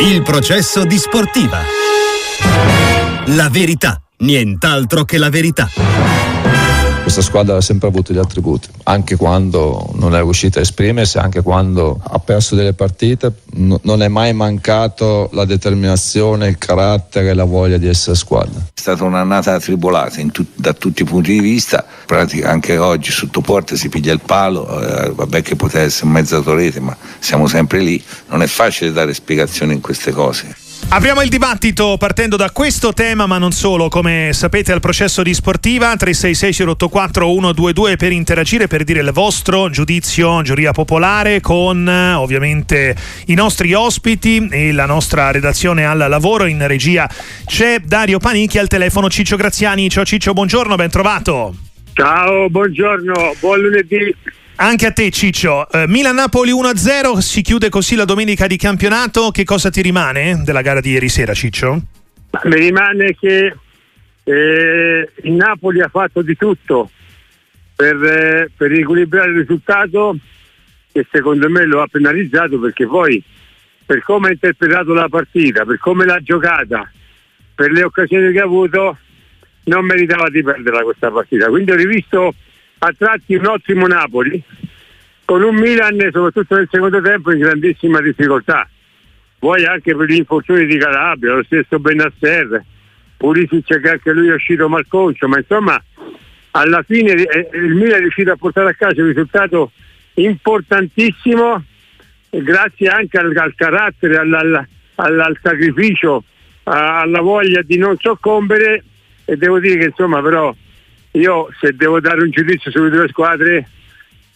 Il processo di sportiva. La verità, nient'altro che la verità. Questa squadra ha sempre avuto gli attributi, anche quando non è riuscita a esprimersi, anche quando ha perso delle partite, n- non è mai mancato la determinazione, il carattere e la voglia di essere squadra. È stata un'annata tribolata tut- da tutti i punti di vista, pratica anche oggi sotto porta si piglia il palo, eh, vabbè che poteva essere mezza torrete, ma siamo sempre lì, non è facile dare spiegazioni in queste cose. Apriamo il dibattito partendo da questo tema, ma non solo. Come sapete, al processo di sportiva 366 084 122 per interagire, per dire il vostro giudizio, giuria popolare, con ovviamente i nostri ospiti e la nostra redazione al lavoro in regia. C'è Dario Panicchi al telefono Ciccio Graziani. Ciao Ciccio, buongiorno, ben trovato. Ciao, buongiorno, buon lunedì. Anche a te Ciccio, eh, Milan-Napoli 1-0, si chiude così la domenica di campionato, che cosa ti rimane della gara di ieri sera Ciccio? Mi rimane che eh, il Napoli ha fatto di tutto per, eh, per riequilibrare il risultato che secondo me lo ha penalizzato perché poi per come ha interpretato la partita, per come l'ha giocata, per le occasioni che ha avuto, non meritava di perderla questa partita. Quindi ho rivisto a tratti un ottimo Napoli con un Milan soprattutto nel secondo tempo in grandissima difficoltà. Poi anche per gli infortuni di Calabria lo stesso Benasser Pulisic che anche lui è uscito malconcio ma insomma alla fine eh, il Milan è riuscito a portare a casa un risultato importantissimo grazie anche al, al carattere al, al, al sacrificio alla voglia di non soccombere e devo dire che insomma però io se devo dare un giudizio sulle due squadre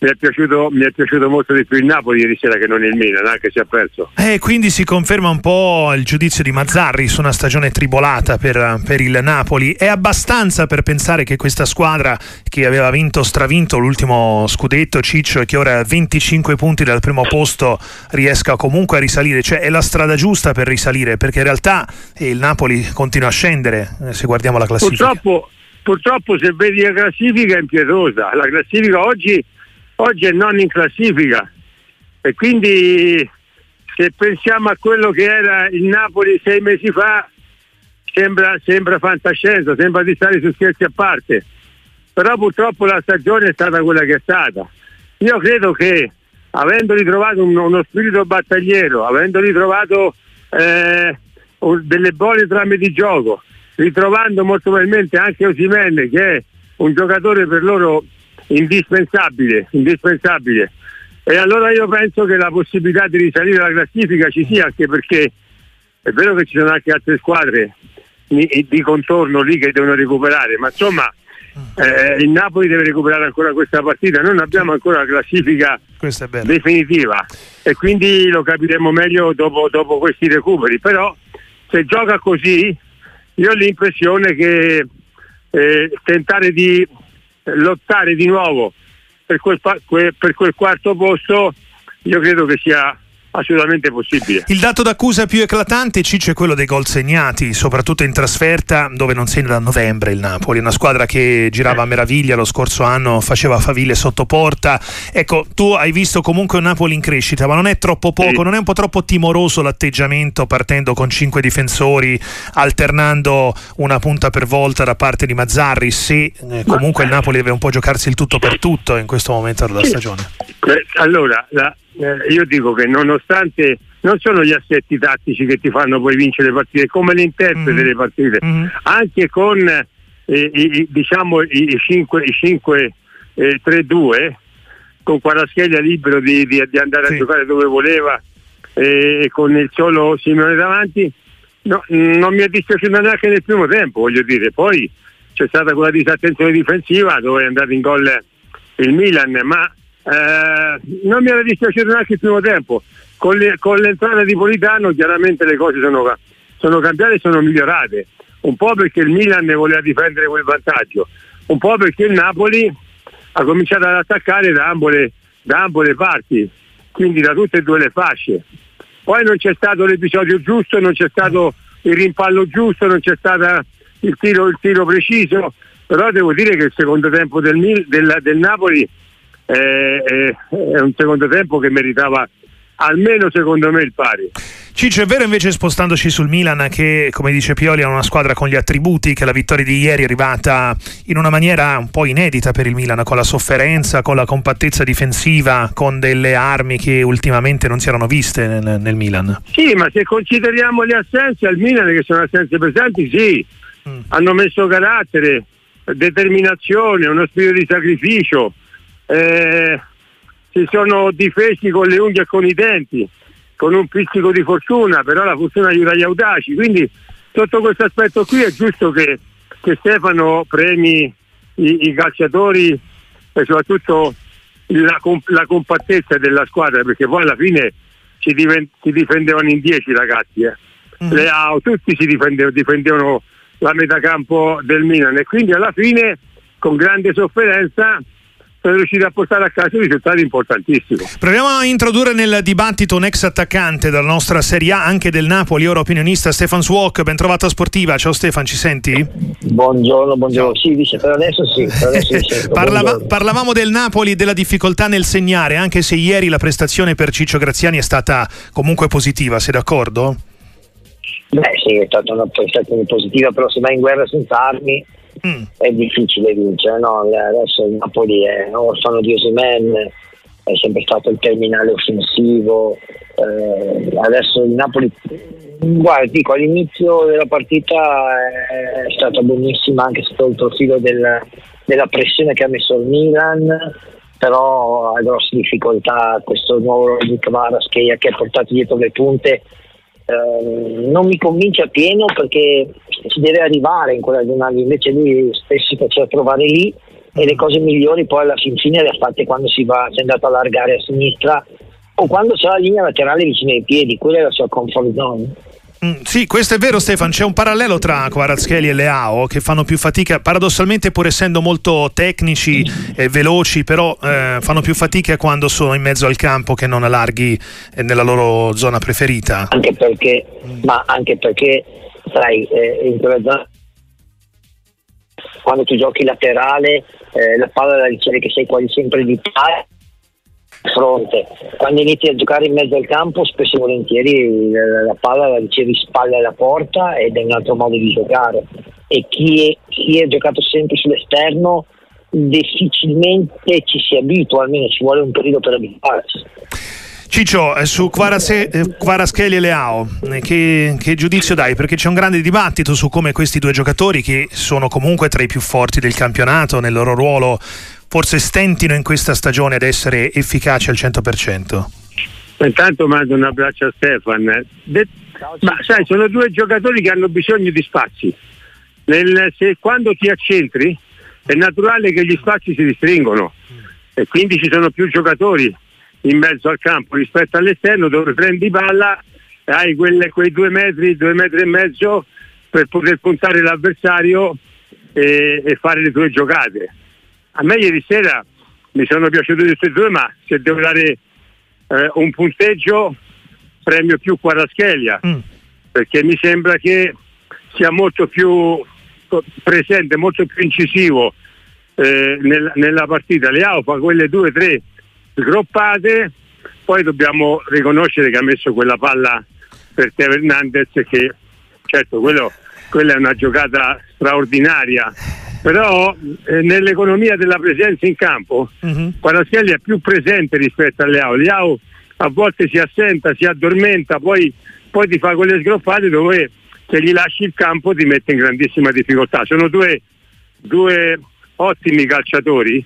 mi è, piaciuto, mi è, piaciuto, molto di più il Napoli ieri sera che non il Milan, anche se ha perso. Eh, quindi si conferma un po' il giudizio di Mazzarri su una stagione tribolata per, per, il Napoli. È abbastanza per pensare che questa squadra che aveva vinto, stravinto l'ultimo scudetto, Ciccio, e che ora ha 25 punti dal primo posto, riesca comunque a risalire. Cioè è la strada giusta per risalire, perché in realtà eh, il Napoli continua a scendere, eh, se guardiamo la classifica. Purtroppo purtroppo se vedi la classifica è impietosa, la classifica oggi, oggi, è non in classifica. E quindi se pensiamo a quello che era il Napoli sei mesi fa sembra, sembra fantascienza, sembra di stare su scherzi a parte, però purtroppo la stagione è stata quella che è stata. Io credo che avendo ritrovato un, uno spirito battagliero, avendo ritrovato eh, delle buone trame di gioco, ritrovando molto probabilmente anche Osimene che è un giocatore per loro indispensabile, indispensabile. E allora io penso che la possibilità di risalire la classifica ci sia, anche perché è vero che ci sono anche altre squadre di contorno lì che devono recuperare, ma insomma eh, il Napoli deve recuperare ancora questa partita, noi non abbiamo ancora la classifica definitiva. E quindi lo capiremo meglio dopo, dopo questi recuperi, però se gioca così io ho l'impressione che eh, tentare di lottare di nuovo per quel, per quel quarto posto io credo che sia assolutamente possibile. Il dato d'accusa più eclatante, Ciccio, è quello dei gol segnati, soprattutto in trasferta, dove non segna da novembre il Napoli, una squadra che girava a meraviglia lo scorso anno, faceva faville sotto porta. Ecco, tu hai visto comunque un Napoli in crescita, ma non è troppo poco, sì. non è un po' troppo timoroso l'atteggiamento partendo con cinque difensori, alternando una punta per volta da parte di Mazzarri, se eh, comunque il Napoli deve un po' giocarsi il tutto per tutto in questo momento della stagione? Allora, la, eh, io dico che nonostante non sono gli assetti tattici che ti fanno poi vincere le partite, come l'interprete mm. delle partite, mm. anche con eh, i, diciamo i 5, i 5 eh, 3-2 con Quarascheglia libero di, di, di andare sì. a giocare dove voleva e con il solo Simeone davanti no, non mi è dispiaciuto neanche nel primo tempo voglio dire poi c'è stata quella disattenzione difensiva dove è andato in gol il Milan ma eh, non mi era dispiaciuto neanche il primo tempo. Con, le, con l'entrata di Politano chiaramente le cose sono, sono cambiate e sono migliorate. Un po' perché il Milan ne voleva difendere quel vantaggio, un po' perché il Napoli ha cominciato ad attaccare da ambo le, da ambo le parti, quindi da tutte e due le fasce. Poi non c'è stato l'episodio giusto, non c'è stato il rimpallo giusto, non c'è stato il tiro, il tiro preciso, però devo dire che il secondo tempo del, del, del Napoli è, è, un secondo tempo che meritava almeno secondo me il pari. Ciccio, è vero invece spostandoci sul Milan che, come dice Pioli, è una squadra con gli attributi, che la vittoria di ieri è arrivata in una maniera un po' inedita per il Milan, con la sofferenza, con la compattezza difensiva, con delle armi che ultimamente non si erano viste nel, nel Milan. Sì, ma se consideriamo le assenze al Milan, che sono assenze pesanti, sì, mm. hanno messo carattere, determinazione, uno spirito di sacrificio, eh, si sono difesi con le unghie e con i denti con un pizzico di fortuna, però la fortuna aiuta gli audaci, quindi sotto questo aspetto qui è giusto che, che Stefano premi i, i, calciatori e soprattutto la, la, compattezza della squadra, perché poi alla fine si, divent, si difendevano in dieci ragazzi, eh. mm. Leao, tutti si difendevano, difendevano la metà campo del Milan e quindi alla fine con grande sofferenza sono riusciti a portare a casa risultati importantissimi. Proviamo a introdurre nel dibattito un ex attaccante della nostra Serie A, anche del Napoli, ora opinionista Stefan Swok, ben trovata sportiva. Ciao Stefan, ci senti? Buongiorno, buongiorno. Sì, dice, per adesso sì. Per adesso Parlava, parlavamo del Napoli e della difficoltà nel segnare, anche se ieri la prestazione per Ciccio Graziani è stata comunque positiva, sei d'accordo? Beh sì, è stata una prestazione positiva, però se vai in guerra senza armi mm. è difficile vincere, no? adesso il Napoli è orfano di Osimen, è sempre stato il terminale offensivo, eh, adesso il Napoli, guarda, dico all'inizio della partita è stata buonissima anche sotto il profilo del, della pressione che ha messo il Milan, però ha grosse difficoltà questo nuovo Kvaras che, che ha portato dietro le punte Ehm, non mi convince appieno perché si deve arrivare in quella giornata, invece lui spesso si faceva trovare lì e le cose migliori poi alla fin fine le ha fatte quando si, va, si è andato a allargare a sinistra o quando c'è la linea laterale vicino ai piedi, quella è la sua comfort zone. Mm, sì, questo è vero Stefan, c'è un parallelo tra Kvaratskhelia e Leao che fanno più fatica, paradossalmente pur essendo molto tecnici e veloci, però eh, fanno più fatica quando sono in mezzo al campo che non allarghi eh, nella loro zona preferita. Anche perché, ma anche perché sai, eh, in quella zona quando tu giochi laterale eh, la palla la ricevi che sei quasi sempre di pari fronte. Quando inizi a giocare in mezzo al campo, spesso e volentieri la palla la ricevi spalle alla porta ed è un altro modo di giocare. E chi, è, chi ha giocato sempre sull'esterno difficilmente ci si abitua, almeno ci vuole un periodo per abituarsi. Ciccio, eh, su Kvaraschelli e Leao, eh, che, che, giudizio dai? Perché c'è un grande dibattito su come questi due giocatori, che sono comunque tra i più forti del campionato nel loro ruolo, forse stentino in questa stagione ad essere efficaci al 100%? Intanto mando un abbraccio a Stefan. De- ma sai, sono due giocatori che hanno bisogno di spazi. Nel, se, quando ti accentri è naturale che gli spazi si ristringono e quindi ci sono più giocatori in mezzo al campo rispetto all'esterno dove prendi palla e hai quelle, quei due metri, due metri e mezzo per poter puntare l'avversario e, e fare le tue giocate a me ieri sera mi sono piaciuti tutti e due, ma se devo dare eh, un punteggio premio più Quaraschelia, mm. perché mi sembra che sia molto più presente, molto più incisivo eh, nel, nella partita. Leao fa quelle due o tre groppate, poi dobbiamo riconoscere che ha messo quella palla per Teo Hernandez che certo quello, quella è una giocata straordinaria però eh, nell'economia della presenza in campo uh-huh. Quaraschelli è più presente rispetto a Leao Leao a volte si assenta, si addormenta poi, poi ti fa quelle sgroppate dove se gli lasci il campo ti mette in grandissima difficoltà sono due, due ottimi calciatori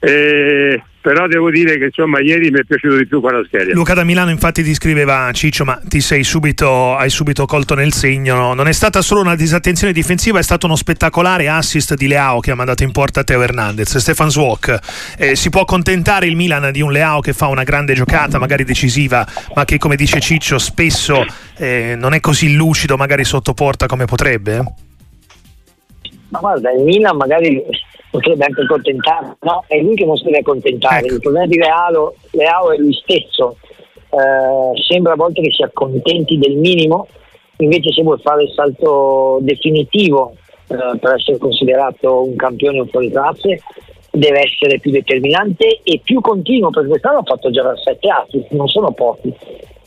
eh, però devo dire che insomma ieri mi è piaciuto di più quella scheda. Luca da Milano infatti ti scriveva Ciccio ma ti sei subito, hai subito colto nel segno no? non è stata solo una disattenzione difensiva è stato uno spettacolare assist di Leao che ha mandato in porta Teo Hernandez Stefan Zwok eh, si può accontentare il Milan di un Leao che fa una grande giocata magari decisiva ma che come dice Ciccio spesso eh, non è così lucido magari sotto porta come potrebbe? Ma guarda, il Milan magari potrebbe anche accontentare, no? È lui che non si deve accontentare. Ecco. Il problema di Leao, Leao è lui stesso. Eh, sembra a volte che si accontenti del minimo, invece se vuoi fare il salto definitivo eh, per essere considerato un campione fuori classe, deve essere più determinante e più continuo, perché quest'anno ha fatto già 7 atti, non sono pochi,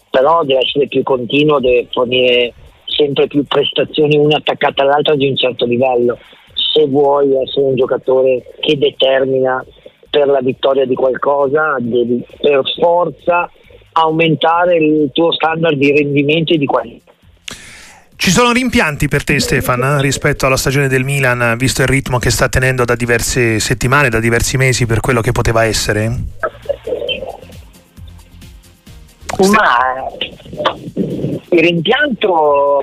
però deve essere più continuo, deve fornire sempre più prestazioni una attaccata all'altra di un certo livello. Se vuoi essere un giocatore che determina per la vittoria di qualcosa, devi per forza aumentare il tuo standard di rendimento e di qualità. Ci sono rimpianti per te Stefan rispetto alla stagione del Milan, visto il ritmo che sta tenendo da diverse settimane, da diversi mesi per quello che poteva essere? Ma il rimpianto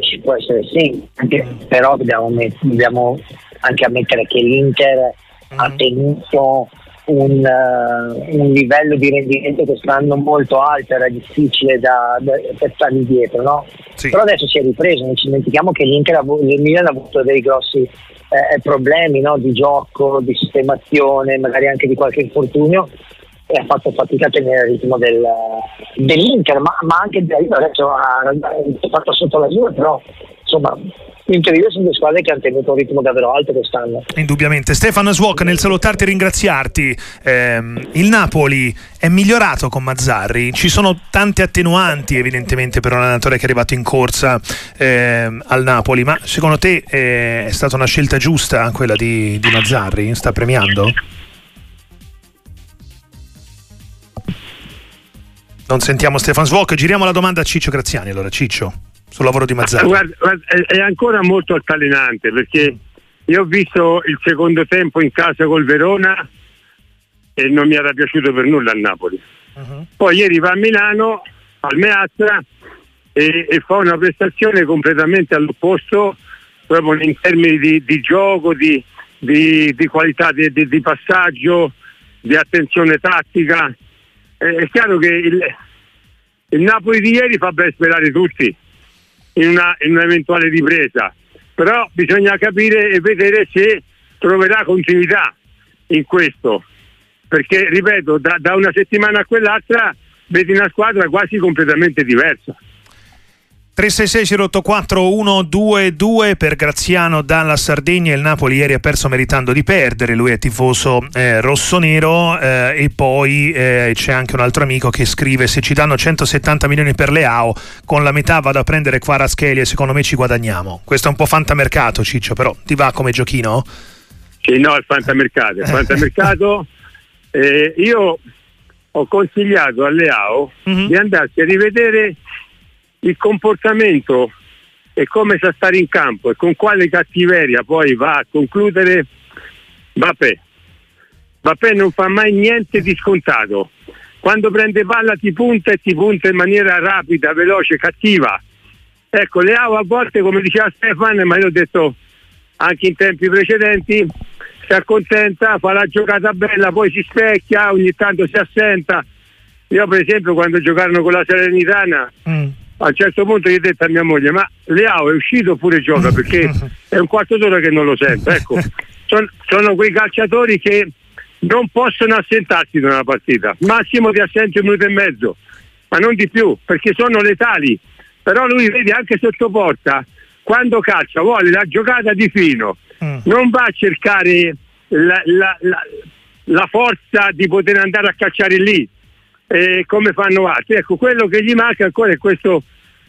ci può essere sì, anche, però dobbiamo, dobbiamo, anche ammettere che l'Inter mm. ha tenuto un, uh, un, livello di rendimento quest'anno molto alto, era difficile da, da, da stargli dietro, no? sì. però adesso si è ripreso, non ci dimentichiamo che l'Inter, il Milan ha avuto dei grossi eh, problemi no? di gioco, di sistemazione, magari anche di qualche infortunio e ha fatto fatica a tenere il ritmo del, dell'Inter, ma, ma anche della Juve adesso ha, fatto sotto la Juve, però insomma Inter e Juve sono due squadre che hanno tenuto un ritmo davvero alto quest'anno. Indubbiamente. Stefano Swok, nel salutarti e ringraziarti, ehm, il Napoli è migliorato con Mazzarri, ci sono tante attenuanti evidentemente per un allenatore che è arrivato in corsa ehm, al Napoli, ma secondo te eh, è stata una scelta giusta quella di, di Mazzarri? Sta premiando? Non sentiamo Stefano Svok, giriamo la domanda a Ciccio Graziani. Allora, Ciccio, sul lavoro di Mazzarri. Guarda, guarda, è, ancora molto altalenante perché io ho visto il secondo tempo in casa col Verona e non mi era piaciuto per nulla a Napoli. Uh-huh. Poi ieri va a Milano, al Meazza, e, e, fa una prestazione completamente all'opposto, proprio in termini di, di gioco, di, di, di qualità di, di, passaggio, di attenzione tattica è chiaro che il, il Napoli di ieri fa ben sperare tutti in, una, in un'eventuale ripresa, però bisogna capire e vedere se troverà continuità in questo, perché ripeto, da, da una settimana a quell'altra vedi una squadra quasi completamente diversa. 366-084-122 per Graziano dalla Sardegna. Il Napoli ieri ha perso meritando di perdere. Lui è tifoso eh, rossonero. Eh, e poi eh, c'è anche un altro amico che scrive: Se ci danno 170 milioni per le AO, con la metà vado a prendere Quaraschelli e secondo me ci guadagniamo. Questo è un po' fantamercato, Ciccio, però ti va come giochino? Sì, no, il fantamercato. Il fantamercato eh, io ho consigliato alle AO mm-hmm. di andarsi a rivedere il comportamento e come sa stare in campo e con quale cattiveria poi va a concludere Vabbè. Vabbè non fa mai niente di scontato. Quando prende palla ti punta e ti punta in maniera rapida, veloce, cattiva. Ecco, le Leao a volte, come diceva Stefano, ma io ho detto anche in tempi precedenti, si accontenta, fa la giocata bella, poi si specchia, ogni tanto si assenta. Io per esempio quando giocarono con la Serenitana mm a un certo punto gli ho detto a mia moglie ma Leao è uscito oppure gioca? Perché è un quarto d'ora che non lo sento. Ecco sono, sono quei calciatori che non possono assentarsi da una partita. Massimo di assenti un minuto e mezzo ma non di più perché sono letali. Però lui vedi anche sotto porta quando calcia vuole la giocata di fino. Mm. non va a cercare la, la, la, la forza di poter andare a calciare lì eh, come fanno altri. Ecco, quello che gli manca ancora è questo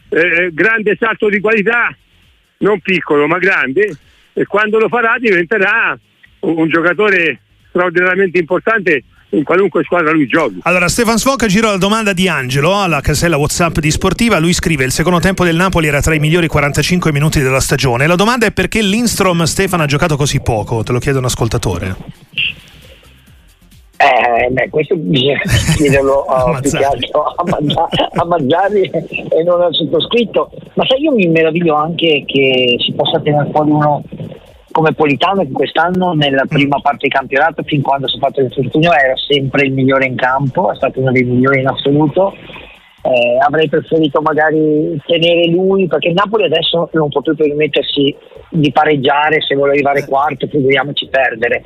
eh, grande salto di qualità, non piccolo ma grande, e quando lo farà diventerà un, un giocatore straordinariamente importante in qualunque squadra lui giochi. Allora, Stefan Svoca gira la domanda di Angelo alla casella WhatsApp di Sportiva. Lui scrive: Il secondo tempo del Napoli era tra i migliori 45 minuti della stagione. La domanda è perché Lindstrom Stefan ha giocato così poco? Te lo chiede un ascoltatore. Eh, beh, questo bisogna chiederlo uh, più che altro a, Mangiari, a Mangiari e non al sottoscritto. Ma sai, io mi meraviglio anche che si possa tenere fuori uno come Politano che quest'anno nella mm. prima parte di campionato, fin quando si è fatto l'infortunio, era sempre il migliore in campo, è stato uno dei migliori in assoluto. Eh, avrei preferito magari tenere lui perché il Napoli adesso non può più permettersi di pareggiare se vuole arrivare quarto, figuriamoci perdere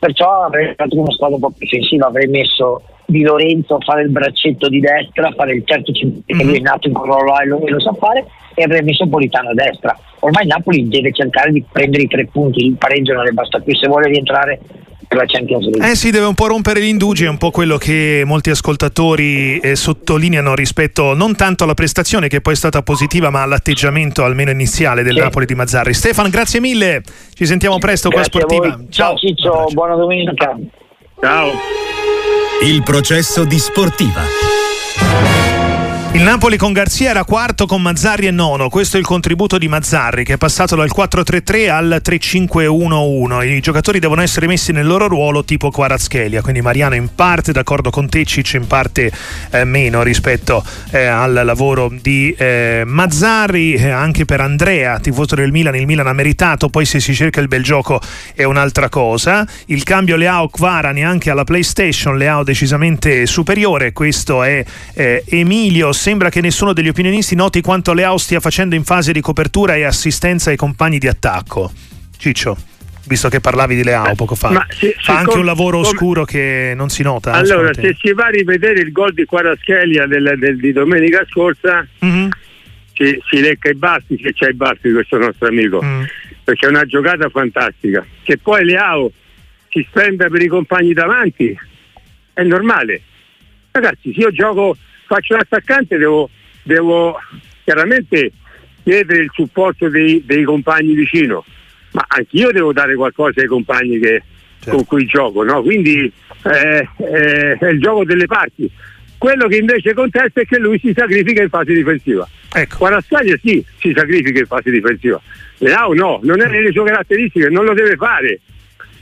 Perciò avrei fatto una squadra un po' più offensiva, avrei messo Di Lorenzo a fare il braccetto di destra, a fare il terzo mm-hmm. che lui è nato in là e lo, lo sa fare, e avrei messo Politano a destra. Ormai Napoli deve cercare di prendere i tre punti, il pareggio non le basta più, se vuole rientrare per la Champions League. Eh sì, deve un po' rompere gli indugi, è un po' quello che molti ascoltatori eh, sottolineano rispetto non tanto alla prestazione che poi è stata positiva, ma all'atteggiamento almeno iniziale del sì. Napoli di Mazzarri. Stefan, grazie mille, ci sentiamo presto grazie qua Sportiva. Ciao Ciccio, buona domenica. Ciao. Il processo di Sportiva. Il Napoli con Garzia era quarto con Mazzarri e nono. Questo è il contributo di Mazzarri che è passato dal 4-3-3 al 3-5-1-1. I giocatori devono essere messi nel loro ruolo tipo Quarazchelia, quindi Mariano in parte d'accordo con Tecic, in parte eh, meno rispetto eh, al lavoro di eh, Mazzarri, eh, anche per Andrea, tifoso del Milan, il Milan ha meritato, poi se si cerca il bel gioco è un'altra cosa. Il cambio Leao Kvara neanche alla PlayStation, Leao decisamente superiore, questo è eh, Emilio sembra che nessuno degli opinionisti noti quanto Leao stia facendo in fase di copertura e assistenza ai compagni di attacco. Ciccio visto che parlavi di Leao poco fa. Ma se, Fa anche com- un lavoro oscuro che non si nota. Eh, allora, se si va a rivedere il gol di Quaraschelia del, del, di domenica scorsa, mm-hmm. si, si, lecca i basti, se c'è i basti questo nostro amico, mm. perché è una giocata fantastica. Che poi Leao si spenda per i compagni davanti, è normale. Ragazzi, se io gioco faccio l'attaccante devo, devo chiaramente chiedere il supporto dei, dei, compagni vicino, ma anch'io devo dare qualcosa ai compagni che, certo. con cui gioco, no? quindi eh, eh, è il gioco delle parti. Quello che invece contesta è che lui si sacrifica in fase difensiva. Ecco. Quarascaglia sì, si sacrifica in fase difensiva. Leao no, non è nelle sue caratteristiche, non lo deve fare.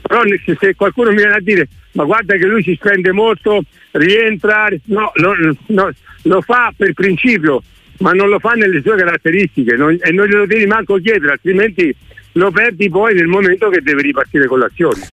Però se qualcuno mi viene a dire ma guarda che lui si spende molto, rientra, no, lo, no, lo fa per principio, ma non lo fa nelle sue caratteristiche non, e non glielo devi manco chiedere, altrimenti lo perdi poi nel momento che deve ripartire con l'azione.